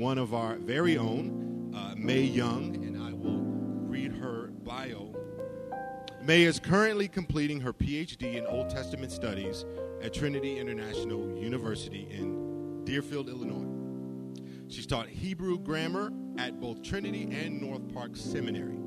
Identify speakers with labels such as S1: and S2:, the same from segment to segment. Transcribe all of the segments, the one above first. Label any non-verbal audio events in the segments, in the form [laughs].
S1: one of our very own, uh, May Young, and I will read her bio. May is currently completing her PhD in Old Testament Studies at Trinity International University in Deerfield, Illinois. She's taught Hebrew grammar at both Trinity and North Park Seminary.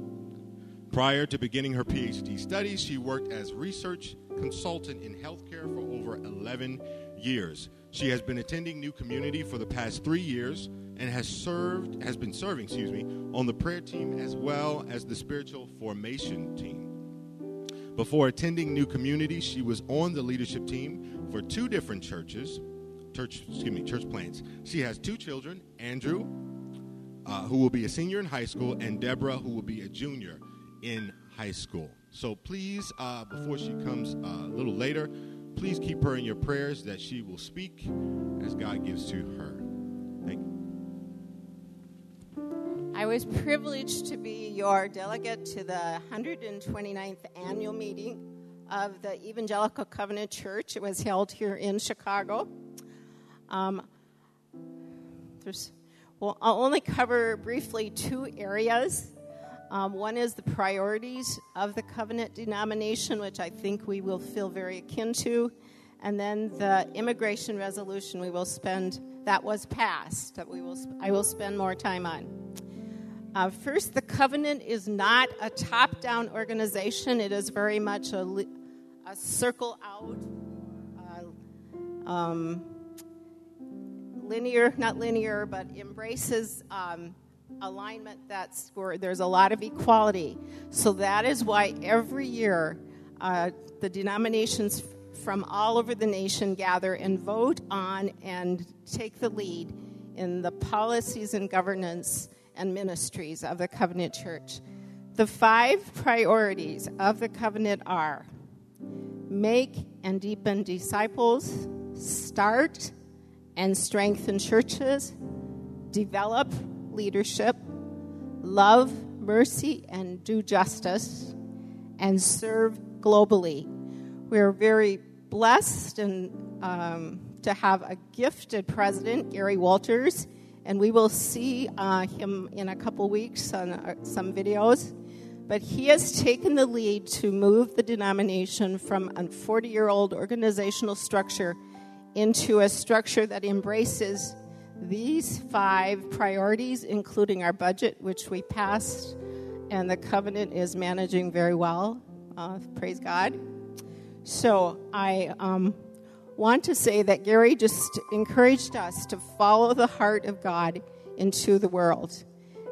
S1: Prior to beginning her PhD studies, she worked as research consultant in healthcare for over 11 years. She has been attending New Community for the past three years and has served, has been serving, excuse me, on the prayer team as well as the spiritual formation team. Before attending New Community, she was on the leadership team for two different churches, church, excuse me, church plants. She has two children, Andrew, uh, who will be a senior in high school, and Deborah, who will be a junior in high school. So please, uh, before she comes uh, a little later, please keep her in your prayers that she will speak as God gives to her.
S2: I was privileged to be your delegate to the 129th annual meeting of the Evangelical Covenant Church. It was held here in Chicago. Um, well, I'll only cover briefly two areas um, one is the priorities of the covenant denomination, which I think we will feel very akin to. And then the immigration resolution we will spend, that was passed, that we will, I will spend more time on. Uh, first, the covenant is not a top down organization, it is very much a, a circle out, uh, um, linear, not linear, but embraces. Um, alignment that's where there's a lot of equality. So that is why every year uh, the denominations from all over the nation gather and vote on and take the lead in the policies and governance and ministries of the Covenant Church. The five priorities of the covenant are make and deepen disciples, start and strengthen churches, develop leadership, love, mercy, and do justice, and serve globally. We're very blessed and um, to have a gifted president, Gary Walters, and we will see uh, him in a couple weeks on uh, some videos. But he has taken the lead to move the denomination from a 40 year old organizational structure into a structure that embraces these five priorities, including our budget, which we passed, and the covenant is managing very well. Uh, praise God. So I um, want to say that Gary just encouraged us to follow the heart of God into the world.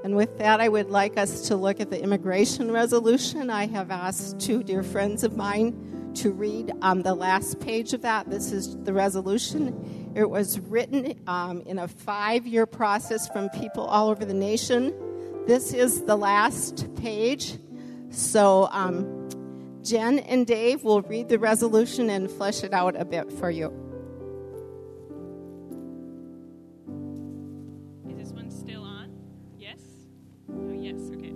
S2: And with that, I would like us to look at the immigration resolution. I have asked two dear friends of mine to read um, the last page of that. This is the resolution. It was written um, in a five year process from people all over the nation. This is the last page. So, um, Jen and Dave will read the resolution and flesh it out a bit for you.
S3: Is this one still on? Yes? Oh, yes, okay.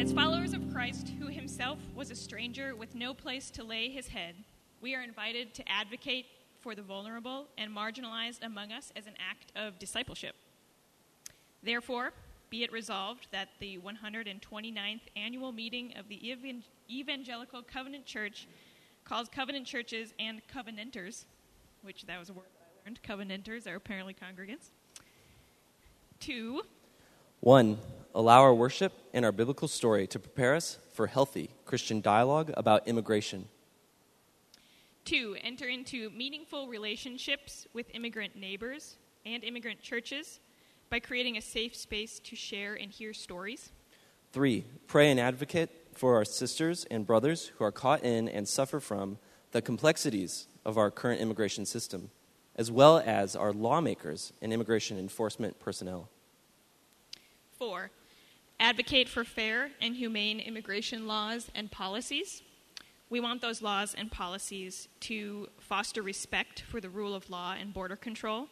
S3: As followers of Christ, who himself was a stranger with no place to lay his head, we are invited to advocate for the vulnerable and marginalized among us as an act of discipleship. Therefore, be it resolved that the 129th annual meeting of the Evangelical Covenant Church calls covenant churches and covenanters, which that was a word that I learned, covenanters are apparently congregants, to
S4: 1. Allow our worship and our biblical story to prepare us for healthy Christian dialogue about immigration.
S3: Two, enter into meaningful relationships with immigrant neighbors and immigrant churches by creating a safe space to share and hear stories.
S4: Three, pray and advocate for our sisters and brothers who are caught in and suffer from the complexities of our current immigration system, as well as our lawmakers and immigration enforcement personnel.
S3: Four, advocate for fair and humane immigration laws and policies we want those laws and policies to foster respect for the rule of law and border control,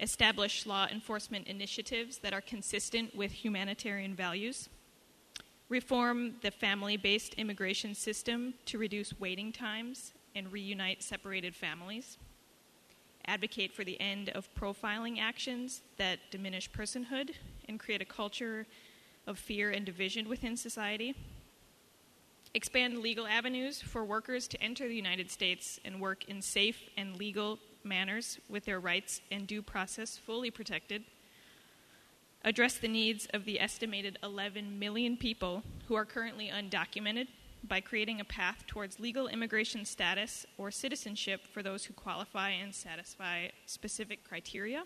S3: establish law enforcement initiatives that are consistent with humanitarian values, reform the family based immigration system to reduce waiting times and reunite separated families, advocate for the end of profiling actions that diminish personhood and create a culture of fear and division within society, expand legal avenues for workers to enter the United States and work in safe and legal manners with their rights and due process fully protected, address the needs of the estimated 11 million people who are currently undocumented by creating a path towards legal immigration status or citizenship for those who qualify and satisfy specific criteria,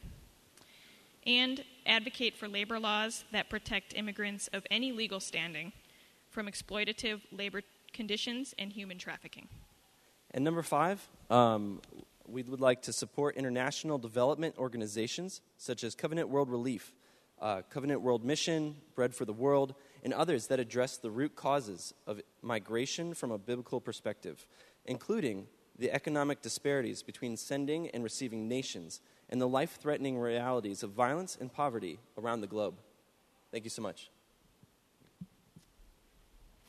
S3: and advocate for labor laws that protect immigrants of any legal standing from exploitative labor conditions and human trafficking.
S4: And number five, um, we would like to support international development organizations such as Covenant World Relief, uh, Covenant World Mission, Bread for the World, and others that address the root causes of migration from a biblical perspective, including the economic disparities between sending and receiving nations and the life threatening realities of violence and poverty around the globe. Thank you so much.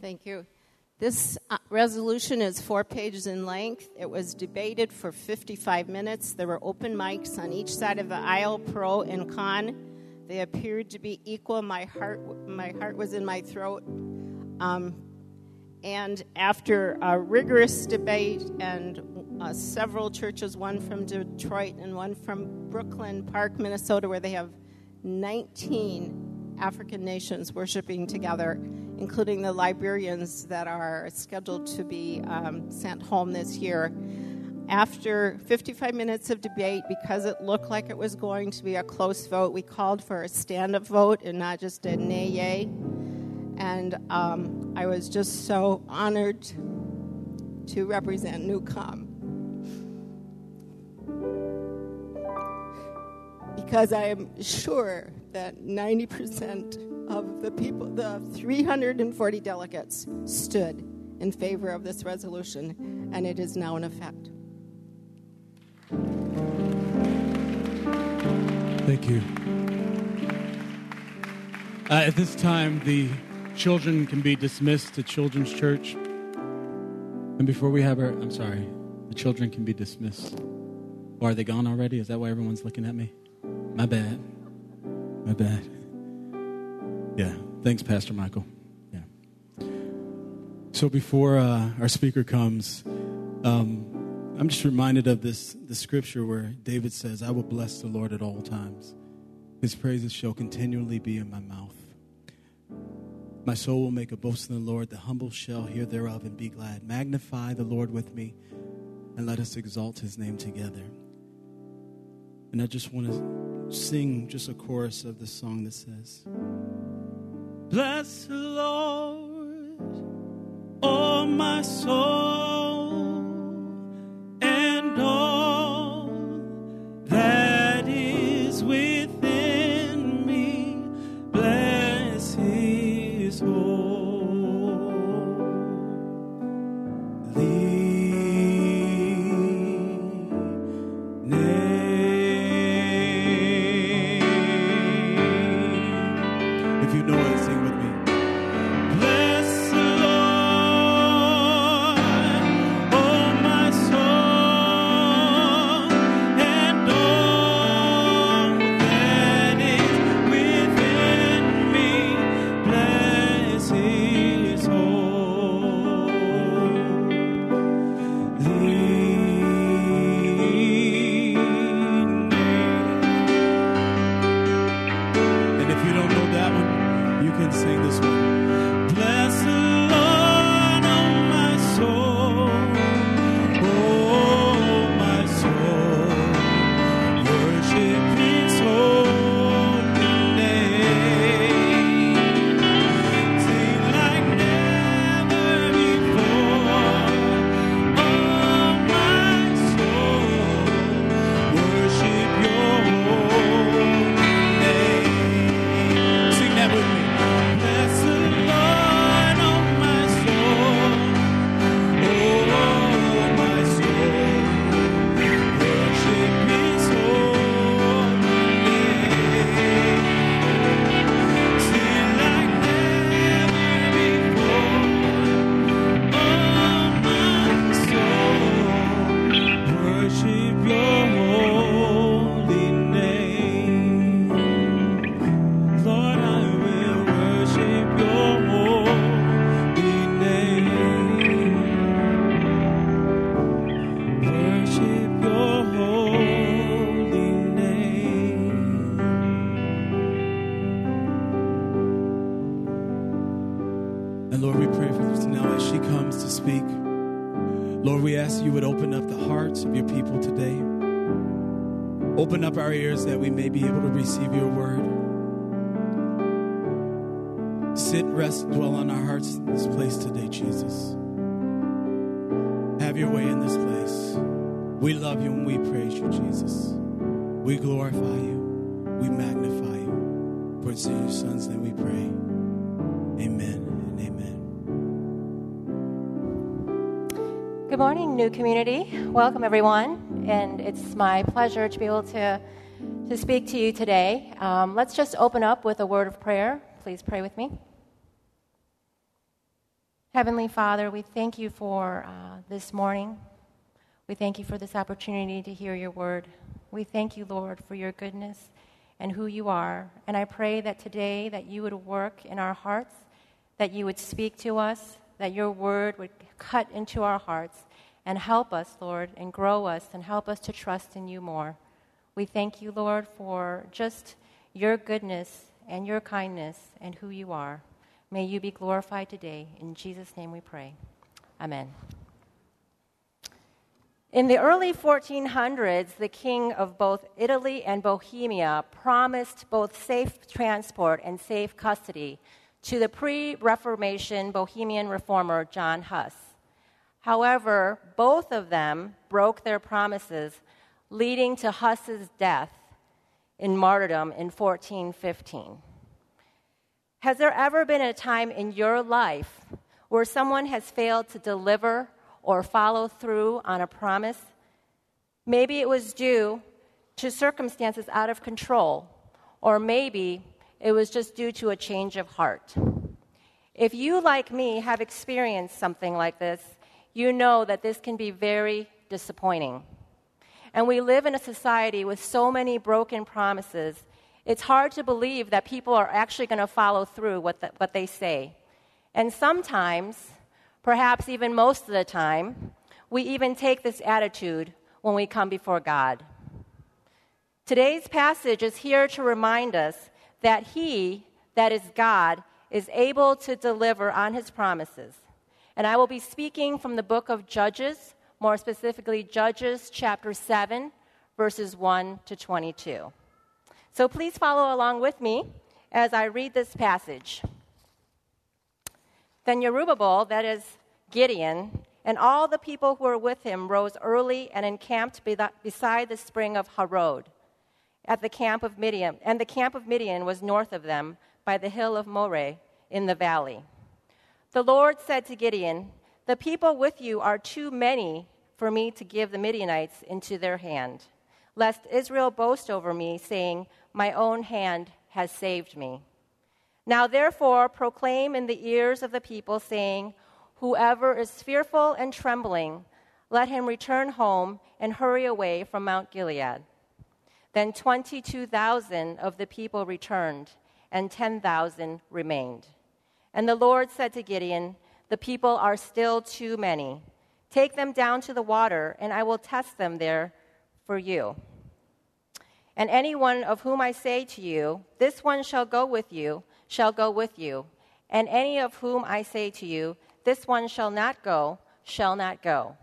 S2: Thank you. This uh, resolution is four pages in length. It was debated for 55 minutes. There were open mics on each side of the aisle, pro and con. They appeared to be equal. My heart, my heart was in my throat. Um, and after a rigorous debate and uh, several churches, one from Detroit and one from Brooklyn Park, Minnesota, where they have 19 African nations worshiping together, including the Liberians that are scheduled to be um, sent home this year. After 55 minutes of debate, because it looked like it was going to be a close vote, we called for a stand up vote and not just a nay yay. And um, I was just so honored to represent Newcom. Because I am sure that 90% of the people, the 340 delegates, stood in favor of this resolution, and it is now in effect.
S5: Thank you. Uh, at this time, the children can be dismissed to Children's Church. And before we have our, I'm sorry, the children can be dismissed. Are they gone already? Is that why everyone's looking at me? My bad. My bad. Yeah. Thanks, Pastor Michael. Yeah. So before uh, our speaker comes, um, I'm just reminded of this the scripture where David says, I will bless the Lord at all times. His praises shall continually be in my mouth. My soul will make a boast in the Lord. The humble shall hear thereof and be glad. Magnify the Lord with me, and let us exalt his name together. And I just want to sing just a chorus of the song that says, Bless the Lord, oh my soul, receive your word. Sit, rest, dwell on our hearts this place today, Jesus. Have your way in this place. We love you and we praise you, Jesus. We glorify you. We magnify you. For it's in your son's name we pray. Amen and amen.
S6: Good morning, new community. Welcome, everyone. And it's my pleasure to be able to, to speak to you today. Um, let's just open up with a word of prayer. Please pray with me. Heavenly Father, we thank you for uh, this morning. We thank you for this opportunity to hear your word. We thank you, Lord, for your goodness and who you are. And I pray that today that you would work in our hearts, that you would speak to us, that your word would cut into our hearts and help us, Lord, and grow us and help us to trust in you more. We thank you, Lord, for just your goodness and your kindness and who you are. May you be glorified today. In Jesus' name we pray. Amen. In the early 1400s, the king of both Italy and Bohemia promised both safe transport and safe custody to the pre Reformation Bohemian reformer John Huss. However, both of them broke their promises, leading to Huss's death in martyrdom in 1415. Has there ever been a time in your life where someone has failed to deliver or follow through on a promise? Maybe it was due to circumstances out of control, or maybe it was just due to a change of heart. If you, like me, have experienced something like this, you know that this can be very disappointing. And we live in a society with so many broken promises it's hard to believe that people are actually going to follow through what, the, what they say. And sometimes, perhaps even most of the time, we even take this attitude when we come before God. Today's passage is here to remind us that He, that is God, is able to deliver on His promises. And I will be speaking from the book of Judges, more specifically, Judges chapter 7, verses 1 to 22. So please follow along with me as I read this passage. Then Jerubbaal, that is Gideon, and all the people who were with him rose early and encamped beside the spring of Harod at the camp of Midian. And the camp of Midian was north of them by the hill of Moreh in the valley. The Lord said to Gideon, The people with you are too many for me to give the Midianites into their hand, lest Israel boast over me, saying, my own hand has saved me. Now, therefore, proclaim in the ears of the people, saying, Whoever is fearful and trembling, let him return home and hurry away from Mount Gilead. Then 22,000 of the people returned, and 10,000 remained. And the Lord said to Gideon, The people are still too many. Take them down to the water, and I will test them there for you. And anyone of whom I say to you, This one shall go with you, shall go with you. And any of whom I say to you, This one shall not go, shall not go.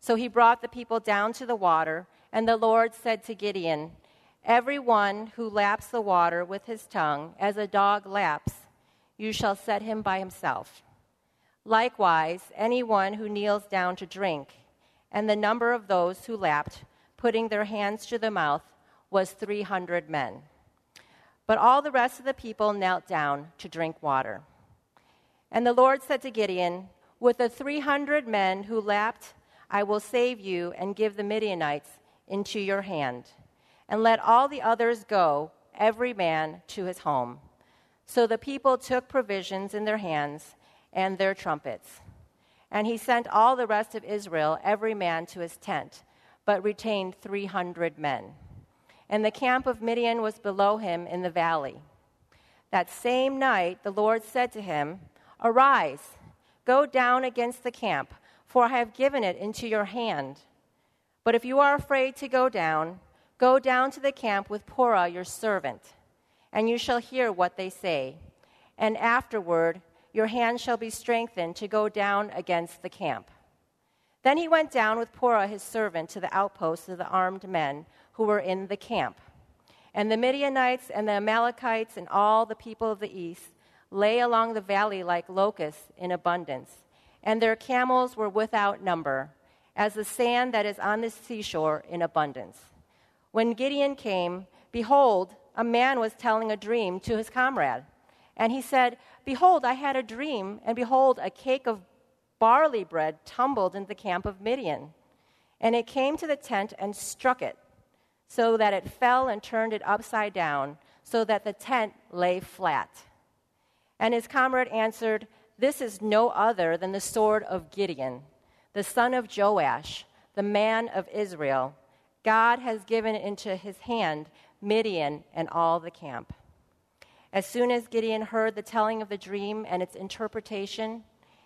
S6: So he brought the people down to the water, and the Lord said to Gideon, Every one who laps the water with his tongue, as a dog laps, you shall set him by himself. Likewise, anyone who kneels down to drink, and the number of those who lapped, putting their hands to the mouth, was 300 men. But all the rest of the people knelt down to drink water. And the Lord said to Gideon, With the 300 men who lapped, I will save you and give the Midianites into your hand. And let all the others go, every man to his home. So the people took provisions in their hands and their trumpets. And he sent all the rest of Israel, every man to his tent, but retained 300 men and the camp of Midian was below him in the valley. That same night the Lord said to him, Arise, go down against the camp, for I have given it into your hand. But if you are afraid to go down, go down to the camp with Purah your servant, and you shall hear what they say. And afterward your hand shall be strengthened to go down against the camp. Then he went down with Purah his servant to the outposts of the armed men who were in the camp. And the Midianites and the Amalekites and all the people of the east lay along the valley like locusts in abundance, and their camels were without number, as the sand that is on the seashore in abundance. When Gideon came, behold, a man was telling a dream to his comrade. And he said, Behold, I had a dream, and behold, a cake of barley bread tumbled in the camp of Midian. And it came to the tent and struck it, so that it fell and turned it upside down, so that the tent lay flat. And his comrade answered, This is no other than the sword of Gideon, the son of Joash, the man of Israel. God has given into his hand Midian and all the camp. As soon as Gideon heard the telling of the dream and its interpretation,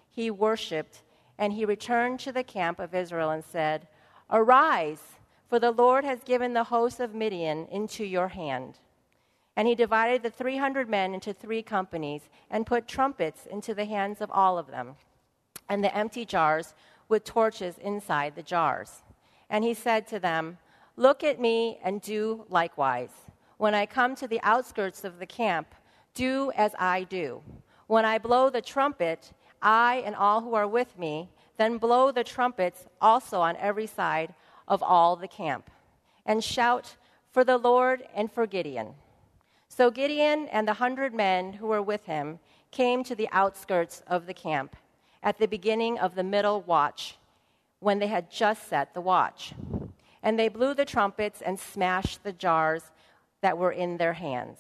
S6: he worshiped, and he returned to the camp of Israel and said, Arise, for the Lord has given the host of Midian into your hand. And he divided the 300 men into three companies and put trumpets into the hands of all of them, and the empty jars with torches inside the jars. And he said to them, Look at me and do likewise. When I come to the outskirts of the camp, do as I do. When I blow the trumpet, I and all who are with me, then blow the trumpets also on every side of all the camp, and shout for the Lord and for Gideon. So Gideon and the hundred men who were with him came to the outskirts of the camp at the beginning of the middle watch, when they had just set the watch. And they blew the trumpets and smashed the jars that were in their hands.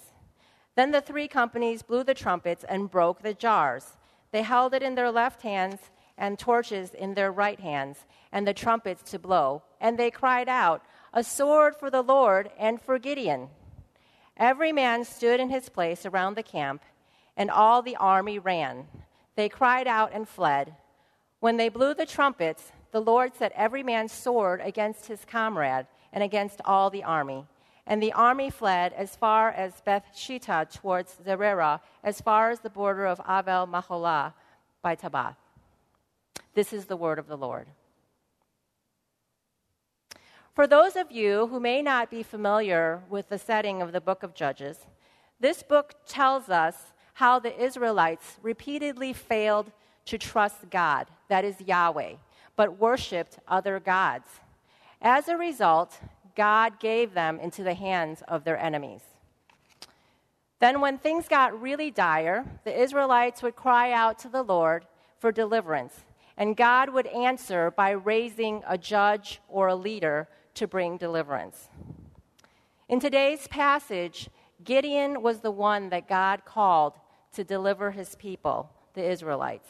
S6: Then the three companies blew the trumpets and broke the jars they held it in their left hands and torches in their right hands, and the trumpets to blow. And they cried out, A sword for the Lord and for Gideon. Every man stood in his place around the camp, and all the army ran. They cried out and fled. When they blew the trumpets, the Lord set every man's sword against his comrade and against all the army. And the army fled as far as Beth Shittah towards Zererah, as far as the border of Abel Meholah by Tabbath. This is the word of the Lord. For those of you who may not be familiar with the setting of the book of Judges, this book tells us how the Israelites repeatedly failed to trust God, that is Yahweh, but worshiped other gods. As a result, God gave them into the hands of their enemies. Then, when things got really dire, the Israelites would cry out to the Lord for deliverance, and God would answer by raising a judge or a leader to bring deliverance. In today's passage, Gideon was the one that God called to deliver his people, the Israelites.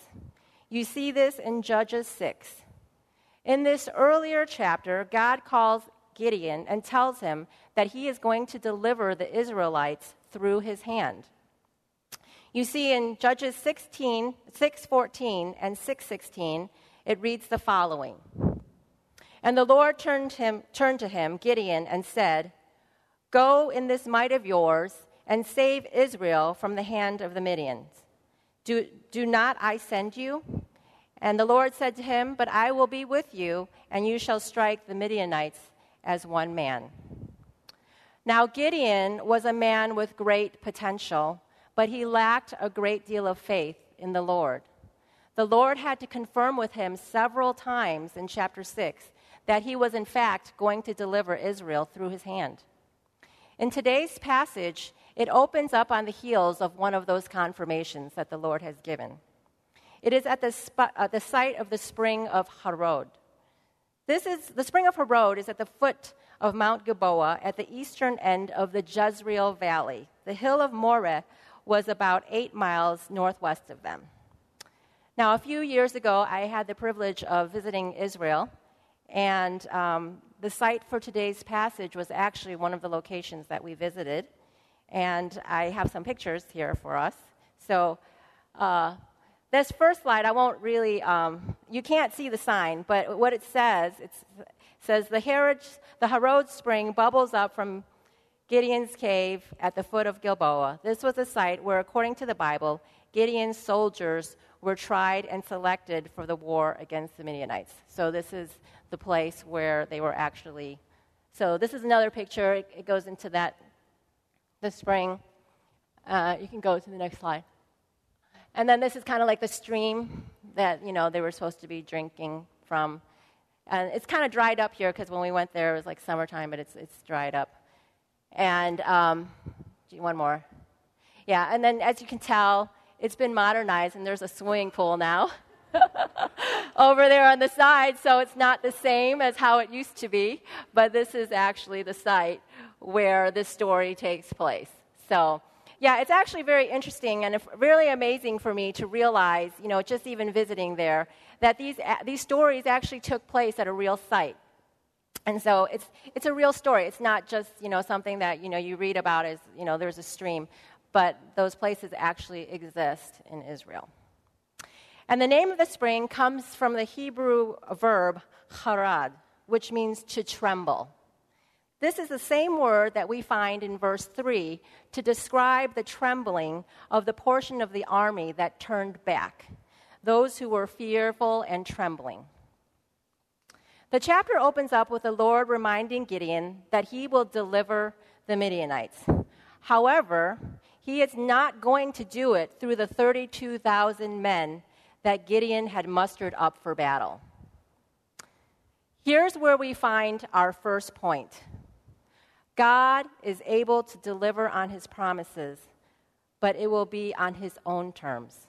S6: You see this in Judges 6. In this earlier chapter, God calls Gideon and tells him that he is going to deliver the Israelites through his hand. You see in Judges 16, 6:14 and 6:16, it reads the following. And the Lord turned, him, turned to him, Gideon, and said, Go in this might of yours and save Israel from the hand of the Midians. Do, do not I send you? And the Lord said to him, But I will be with you, and you shall strike the Midianites as one man. Now, Gideon was a man with great potential, but he lacked a great deal of faith in the Lord. The Lord had to confirm with him several times in chapter 6 that he was, in fact, going to deliver Israel through his hand. In today's passage, it opens up on the heels of one of those confirmations that the Lord has given. It is at the, uh, the site of the spring of Harod. This is the spring of Harod is at the foot of Mount Gilboa at the eastern end of the Jezreel Valley. The hill of Moreh was about eight miles northwest of them. Now, a few years ago, I had the privilege of visiting Israel, and um, the site for today's passage was actually one of the locations that we visited. And I have some pictures here for us. So, uh, this first slide, I won't really, um, you can't see the sign, but what it says, it says the Harod, the Harod spring bubbles up from Gideon's cave at the foot of Gilboa. This was a site where, according to the Bible, Gideon's soldiers were tried and selected for the war against the Midianites. So, this is the place where they were actually. So, this is another picture. It, it goes into that, the spring. Uh, you can go to the next slide. And then this is kind of like the stream that, you know, they were supposed to be drinking from. And it's kind of dried up here because when we went there, it was like summertime, but it's, it's dried up. And um, one more. Yeah, and then as you can tell, it's been modernized and there's a swimming pool now [laughs] over there on the side, so it's not the same as how it used to be, but this is actually the site where this story takes place. So, yeah, it's actually very interesting and really amazing for me to realize, you know, just even visiting there, that these, these stories actually took place at a real site. And so it's, it's a real story. It's not just, you know, something that, you know, you read about as, you know, there's a stream, but those places actually exist in Israel. And the name of the spring comes from the Hebrew verb charad, which means to tremble. This is the same word that we find in verse 3 to describe the trembling of the portion of the army that turned back, those who were fearful and trembling. The chapter opens up with the Lord reminding Gideon that he will deliver the Midianites. However, he is not going to do it through the 32,000 men that Gideon had mustered up for battle. Here's where we find our first point God is able to deliver on his promises, but it will be on his own terms.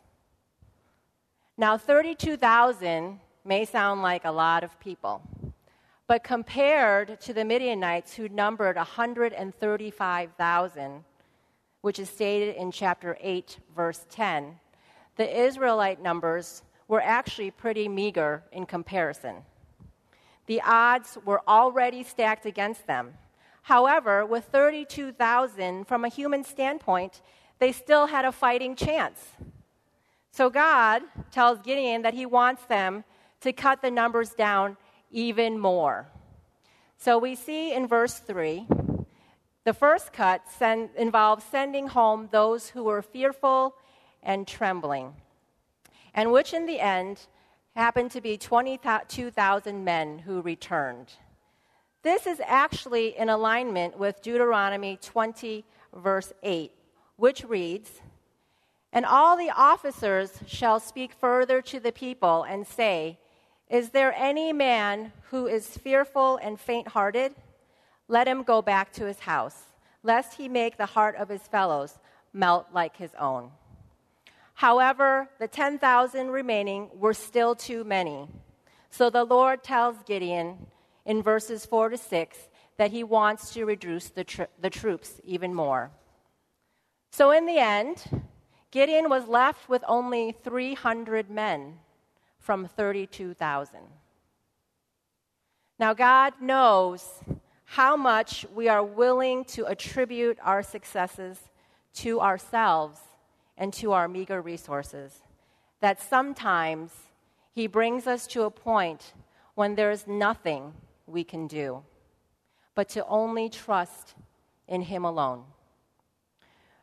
S6: Now, 32,000 may sound like a lot of people, but compared to the Midianites who numbered 135,000, which is stated in chapter 8, verse 10, the Israelite numbers were actually pretty meager in comparison. The odds were already stacked against them. However, with 32,000, from a human standpoint, they still had a fighting chance. So God tells Gideon that he wants them to cut the numbers down even more. So we see in verse 3 the first cut send, involves sending home those who were fearful and trembling, and which in the end happened to be 22,000 men who returned. This is actually in alignment with Deuteronomy 20, verse 8, which reads, And all the officers shall speak further to the people and say, Is there any man who is fearful and faint hearted? Let him go back to his house, lest he make the heart of his fellows melt like his own. However, the 10,000 remaining were still too many. So the Lord tells Gideon, in verses 4 to 6 that he wants to reduce the, tr- the troops even more. So, in the end, Gideon was left with only 300 men from 32,000. Now, God knows how much we are willing to attribute our successes to ourselves and to our meager resources. That sometimes He brings us to a point when there is nothing we can do, but to only trust in Him alone.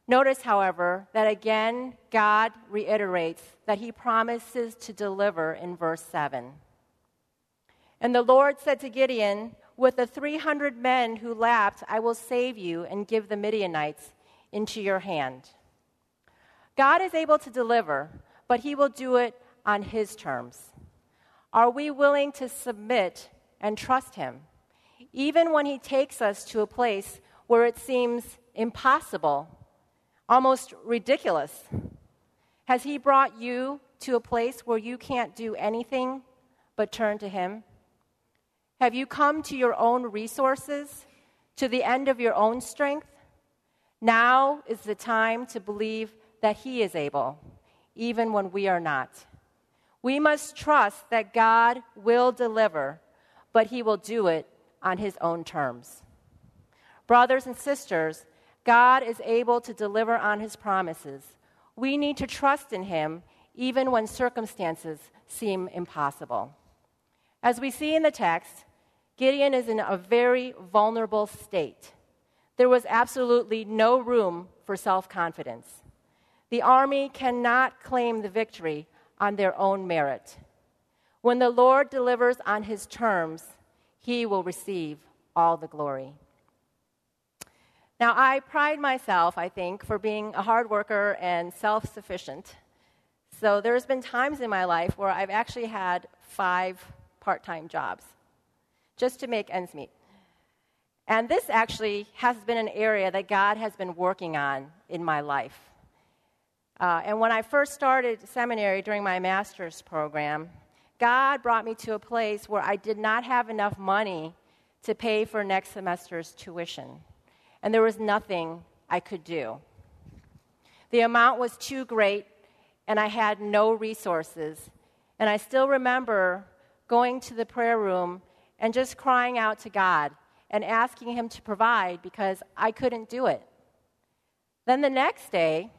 S6: Notice, however, that again God reiterates that He promises to deliver in verse 7. And the Lord said to Gideon, With the 300 men who lapped, I will save you and give the Midianites into your hand. God is able to deliver, but He will do it on His terms. Are we willing to submit and trust Him, even when He takes us to a place where it seems impossible, almost ridiculous. Has He brought you to a place where you can't do anything but turn to Him? Have you come to your own resources, to the end of your own strength? Now is the time to believe that He is able, even when we are not. We must trust that God will deliver but he will do it on his own terms. Brothers and sisters, God is able to deliver on his promises. We need to trust in him even when circumstances seem impossible. As we see in the text, Gideon is in a very vulnerable state. there was absolutely no room for self confidence. The army cannot claim the victory on their own merit. When the Lord delivers on his terms, he will receive all the glory. Now, I pride myself, I think, for being a hard worker and self sufficient. So there's been times in my life where I've actually had five part time jobs just to make ends meet. And this actually has been an area that God has been working on in my life. Uh, and when I first started seminary during my master's program, God brought me to a place where I did not have enough money to pay for next semester's tuition and there was nothing I could do. The amount was too great, and I had no resources. And I still remember going to the prayer room and just crying out to God and asking Him to provide because I couldn't do it. Then the next day,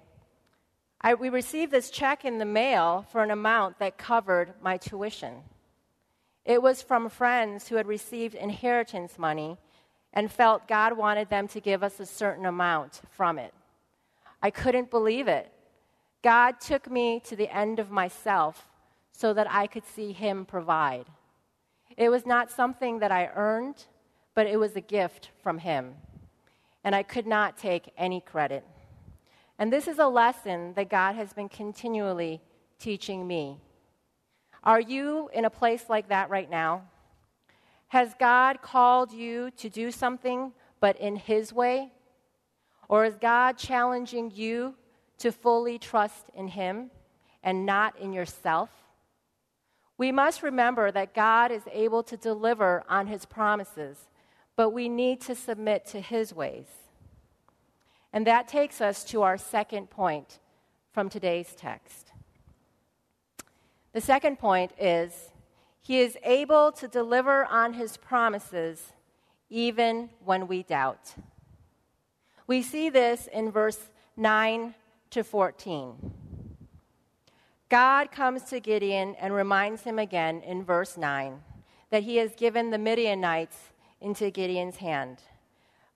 S6: I, we received this check in the mail for an amount that covered my tuition. It was from friends who had received inheritance money and felt God wanted them to give us a certain amount from it. I couldn't believe it. God took me to the end of myself so that I could see Him provide. It was not something that I earned, but it was a gift from Him. And I could not take any credit. And this is a lesson that God has been continually teaching me. Are you in a place like that right now? Has God called you to do something, but in His way? Or is God challenging you to fully trust in Him and not in yourself? We must remember that God is able to deliver on His promises, but we need to submit to His ways. And that takes us to our second point from today's text. The second point is he is able to deliver on his promises even when we doubt. We see this in verse 9 to 14. God comes to Gideon and reminds him again in verse 9 that he has given the Midianites into Gideon's hand.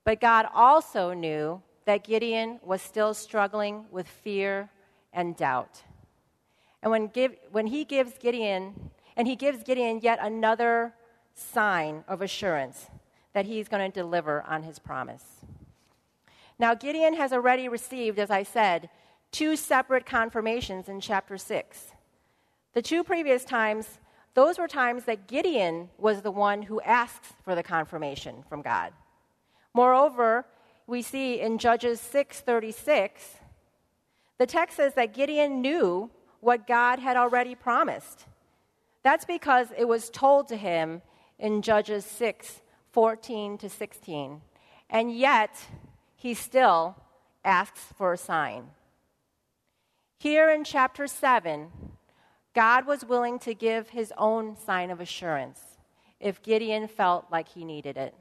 S6: But God also knew that Gideon was still struggling with fear and doubt. And when, give, when he gives Gideon and he gives Gideon yet another sign of assurance that he's going to deliver on his promise. Now, Gideon has already received, as I said, two separate confirmations in chapter 6. The two previous times, those were times that Gideon was the one who asks for the confirmation from God. Moreover, we see in Judges 6:36, the text says that Gideon knew what God had already promised. That's because it was told to him in Judges 6:14 to 16. And yet, he still asks for a sign. Here in chapter 7, God was willing to give his own sign of assurance if Gideon felt like he needed it.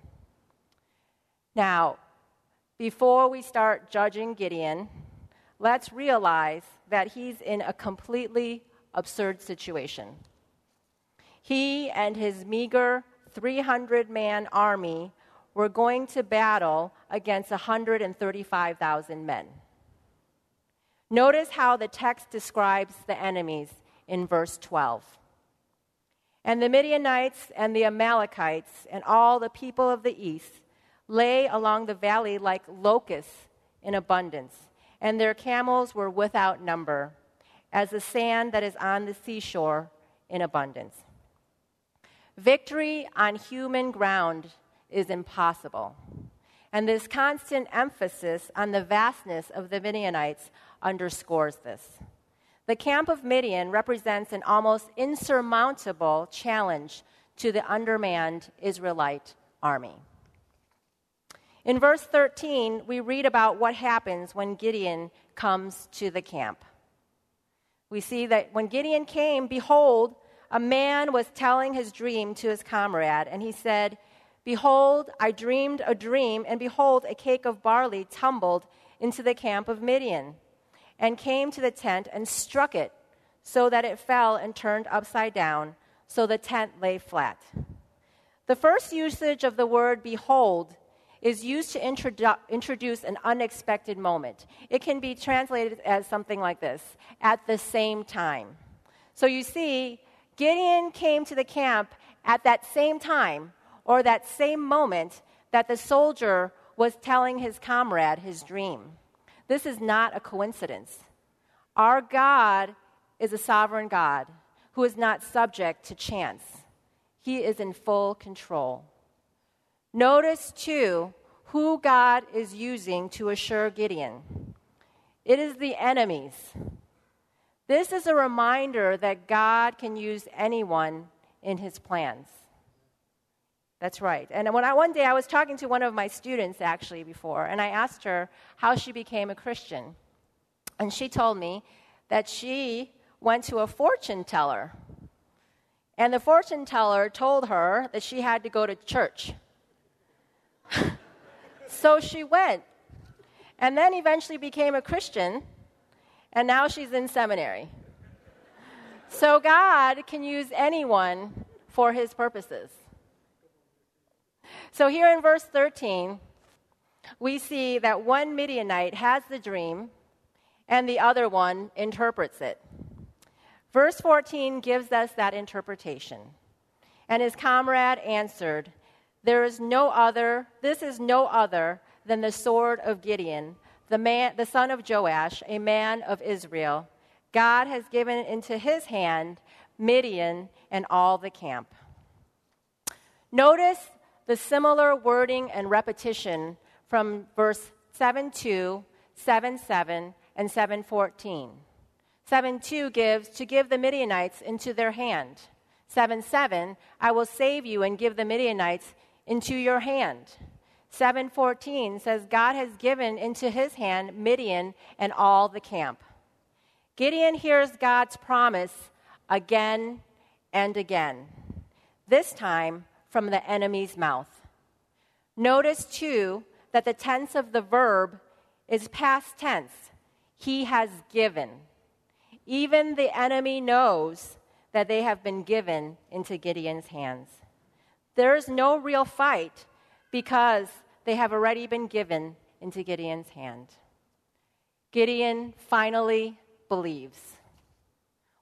S6: Now, before we start judging Gideon, let's realize that he's in a completely absurd situation. He and his meager 300 man army were going to battle against 135,000 men. Notice how the text describes the enemies in verse 12. And the Midianites and the Amalekites and all the people of the east lay along the valley like locusts in abundance, and their camels were without number, as the sand that is on the seashore in abundance. Victory on human ground is impossible. And this constant emphasis on the vastness of the Midianites underscores this. The camp of Midian represents an almost insurmountable challenge to the undermanned Israelite army. In verse 13, we read about what happens when Gideon comes to the camp. We see that when Gideon came, behold, a man was telling his dream to his comrade, and he said, Behold, I dreamed a dream, and behold, a cake of barley tumbled into the camp of Midian, and came to the tent and struck it, so that it fell and turned upside down, so the tent lay flat. The first usage of the word behold is used to introdu- introduce an unexpected moment. It can be translated as something like this at the same time. So you see, Gideon came to the camp at that same time or that same moment that the soldier was telling his comrade his dream. This is not a coincidence. Our God is a sovereign God who is not subject to chance, He is in full control. Notice, too, who God is using to assure Gideon it is the enemies. This is a reminder that God can use anyone in his plans. That's right. And when I, one day I was talking to one of my students actually before, and I asked her how she became a Christian. And she told me that she went to a fortune teller. And the fortune teller told her that she had to go to church. So she went. And then eventually became a Christian. And now she's in seminary. So God can use anyone for his purposes. So here in verse 13, we see that one Midianite has the dream and the other one interprets it. Verse 14 gives us that interpretation. And his comrade answered, There is no other, this is no other than the sword of Gideon, the, man, the son of Joash, a man of Israel. God has given into his hand Midian and all the camp. Notice the similar wording and repetition from verse 7 2, 7 7, and 714. 7 2 gives to give the Midianites into their hand. 7 7, I will save you and give the Midianites into your hand. 714 says, God has given into his hand Midian and all the camp. Gideon hears God's promise again and again, this time from the enemy's mouth. Notice, too, that the tense of the verb is past tense he has given. Even the enemy knows that they have been given into Gideon's hands. There is no real fight because they have already been given into Gideon's hand. Gideon finally believes.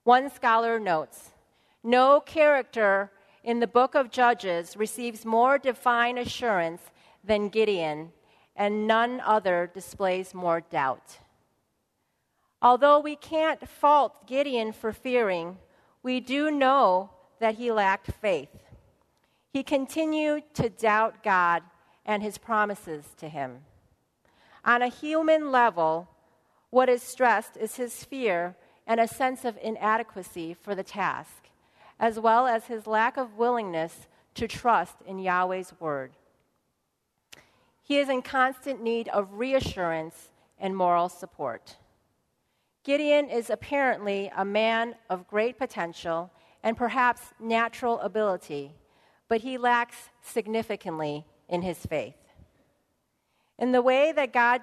S6: One scholar notes no character in the book of Judges receives more divine assurance than Gideon, and none other displays more doubt. Although we can't fault Gideon for fearing, we do know that he lacked faith. He continued to doubt God and his promises to him. On a human level, what is stressed is his fear and a sense of inadequacy for the task, as well as his lack of willingness to trust in Yahweh's word. He is in constant need of reassurance and moral support. Gideon is apparently a man of great potential and perhaps natural ability, but he lacks significantly in his faith. In the way that God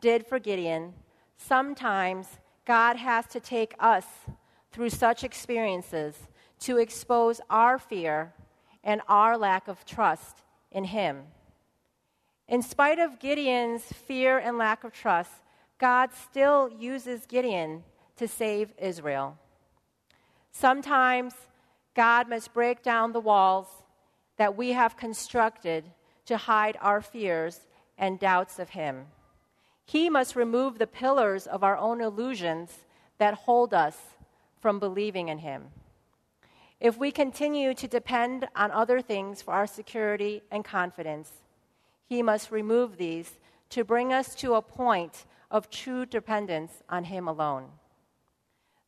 S6: did for Gideon, sometimes God has to take us through such experiences to expose our fear and our lack of trust in Him. In spite of Gideon's fear and lack of trust, God still uses Gideon to save Israel. Sometimes God must break down the walls that we have constructed to hide our fears and doubts of Him. He must remove the pillars of our own illusions that hold us from believing in Him. If we continue to depend on other things for our security and confidence, He must remove these to bring us to a point of true dependence on Him alone.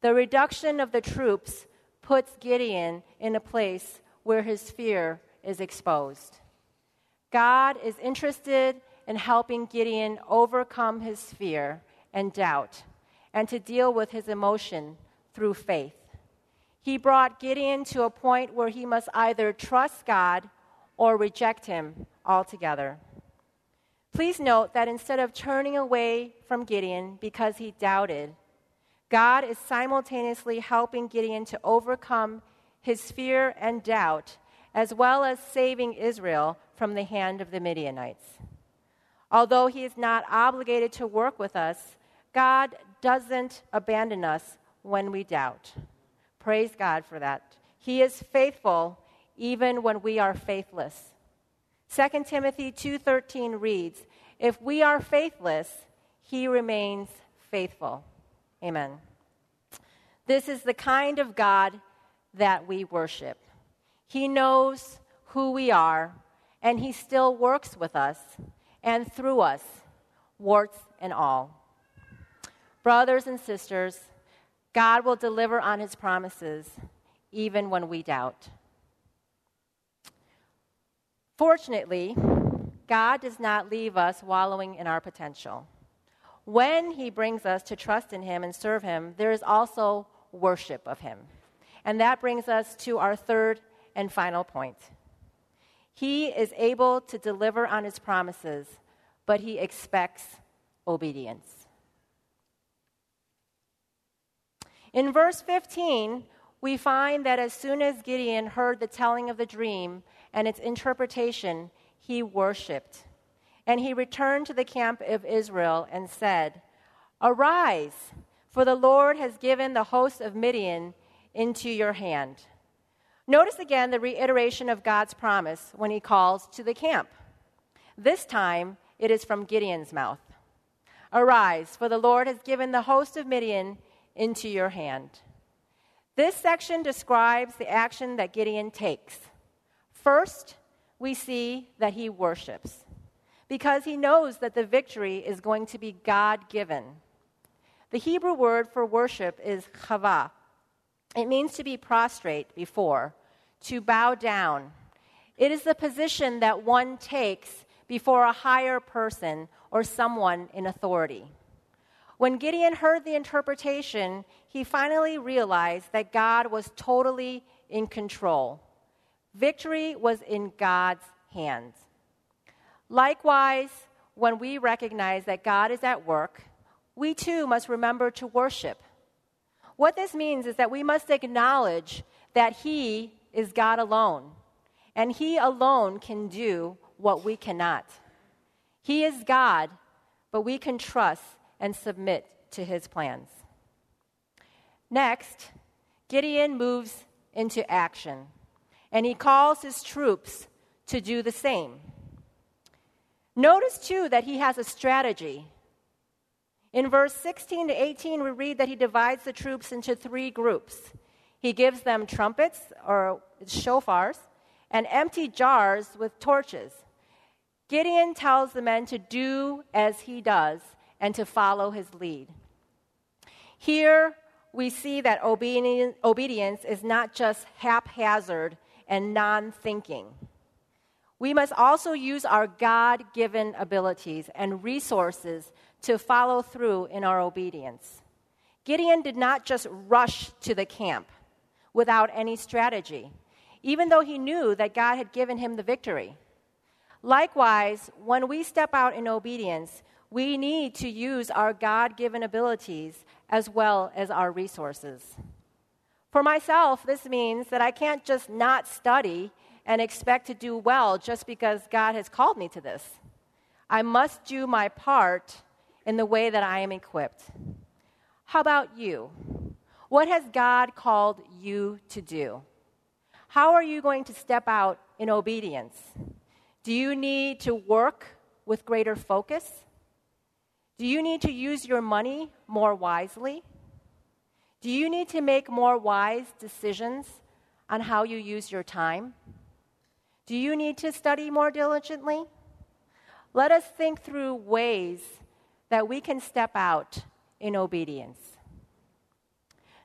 S6: The reduction of the troops puts Gideon in a place where his fear is exposed. God is interested in helping Gideon overcome his fear and doubt and to deal with his emotion through faith. He brought Gideon to a point where he must either trust God or reject him altogether. Please note that instead of turning away from Gideon because he doubted, God is simultaneously helping Gideon to overcome his fear and doubt, as well as saving Israel from the hand of the Midianites. Although he is not obligated to work with us, God doesn't abandon us when we doubt. Praise God for that. He is faithful even when we are faithless. 2 Timothy 2:13 reads, "If we are faithless, he remains faithful." Amen. This is the kind of God that we worship. He knows who we are, and he still works with us and through us, warts and all. Brothers and sisters, God will deliver on his promises even when we doubt. Fortunately, God does not leave us wallowing in our potential. When he brings us to trust in him and serve him, there is also worship of him. And that brings us to our third and final point. He is able to deliver on his promises, but he expects obedience. In verse 15, we find that as soon as Gideon heard the telling of the dream and its interpretation, he worshiped. And he returned to the camp of Israel and said, Arise, for the Lord has given the host of Midian into your hand. Notice again the reiteration of God's promise when he calls to the camp. This time, it is from Gideon's mouth Arise, for the Lord has given the host of Midian into your hand. This section describes the action that Gideon takes. First, we see that he worships because he knows that the victory is going to be God given. The Hebrew word for worship is chava. It means to be prostrate before, to bow down. It is the position that one takes before a higher person or someone in authority. When Gideon heard the interpretation, he finally realized that God was totally in control. Victory was in God's hands. Likewise, when we recognize that God is at work, we too must remember to worship. What this means is that we must acknowledge that He is God alone, and He alone can do what we cannot. He is God, but we can trust and submit to His plans. Next, Gideon moves into action, and he calls his troops to do the same. Notice, too, that he has a strategy. In verse 16 to 18, we read that he divides the troops into three groups. He gives them trumpets, or shofars, and empty jars with torches. Gideon tells the men to do as he does and to follow his lead. Here, we see that obedience is not just haphazard and non thinking. We must also use our God given abilities and resources to follow through in our obedience. Gideon did not just rush to the camp without any strategy, even though he knew that God had given him the victory. Likewise, when we step out in obedience, we need to use our God given abilities as well as our resources. For myself, this means that I can't just not study and expect to do well just because God has called me to this. I must do my part in the way that I am equipped. How about you? What has God called you to do? How are you going to step out in obedience? Do you need to work with greater focus? Do you need to use your money more wisely? Do you need to make more wise decisions on how you use your time? Do you need to study more diligently? Let us think through ways that we can step out in obedience.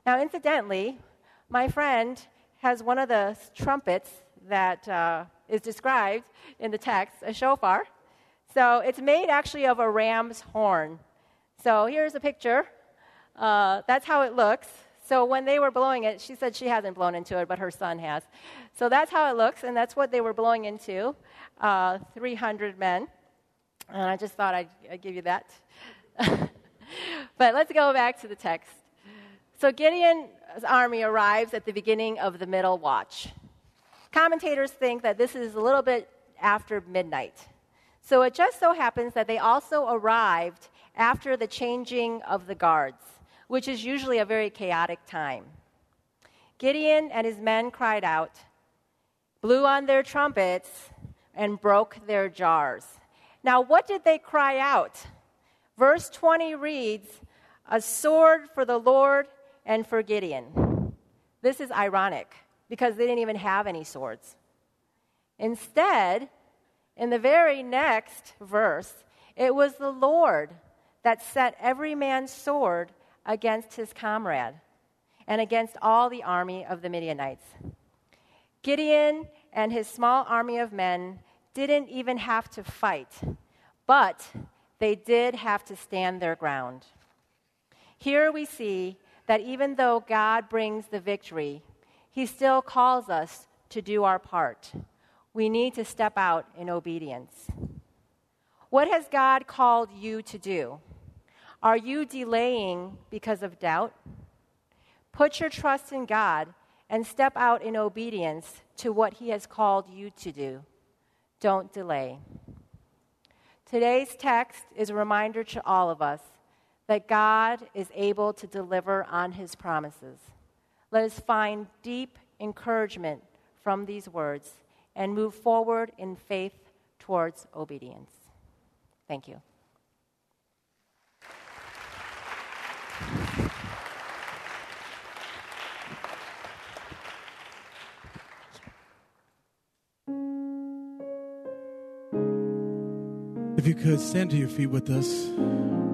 S6: Now, incidentally, my friend has one of the trumpets that uh, is described in the text, a shofar. So it's made actually of a ram's horn. So here's a picture. Uh, that's how it looks. So when they were blowing it, she said she hasn't blown into it, but her son has. So that's how it looks, and that's what they were blowing into uh, 300 men. And I just thought I'd, I'd give you that. [laughs] but let's go back to the text. So Gideon's army arrives at the beginning of the middle watch. Commentators think that this is a little bit after midnight. So it just so happens that they also arrived after the changing of the guards, which is usually a very chaotic time. Gideon and his men cried out, blew on their trumpets, and broke their jars. Now, what did they cry out? Verse 20 reads, A sword for the Lord and for Gideon. This is ironic because they didn't even have any swords. Instead, in the very next verse, it was the Lord that set every man's sword against his comrade and against all the army of the Midianites. Gideon and his small army of men didn't even have to fight, but they did have to stand their ground. Here we see that even though God brings the victory, he still calls us to do our part. We need to step out in obedience. What has God called you to do? Are you delaying because of doubt? Put your trust in God and step out in obedience to what He has called you to do. Don't delay. Today's text is a reminder to all of us that God is able to deliver on His promises. Let us find deep encouragement from these words and move forward in faith towards obedience. Thank you.
S5: If you could stand to your feet with us.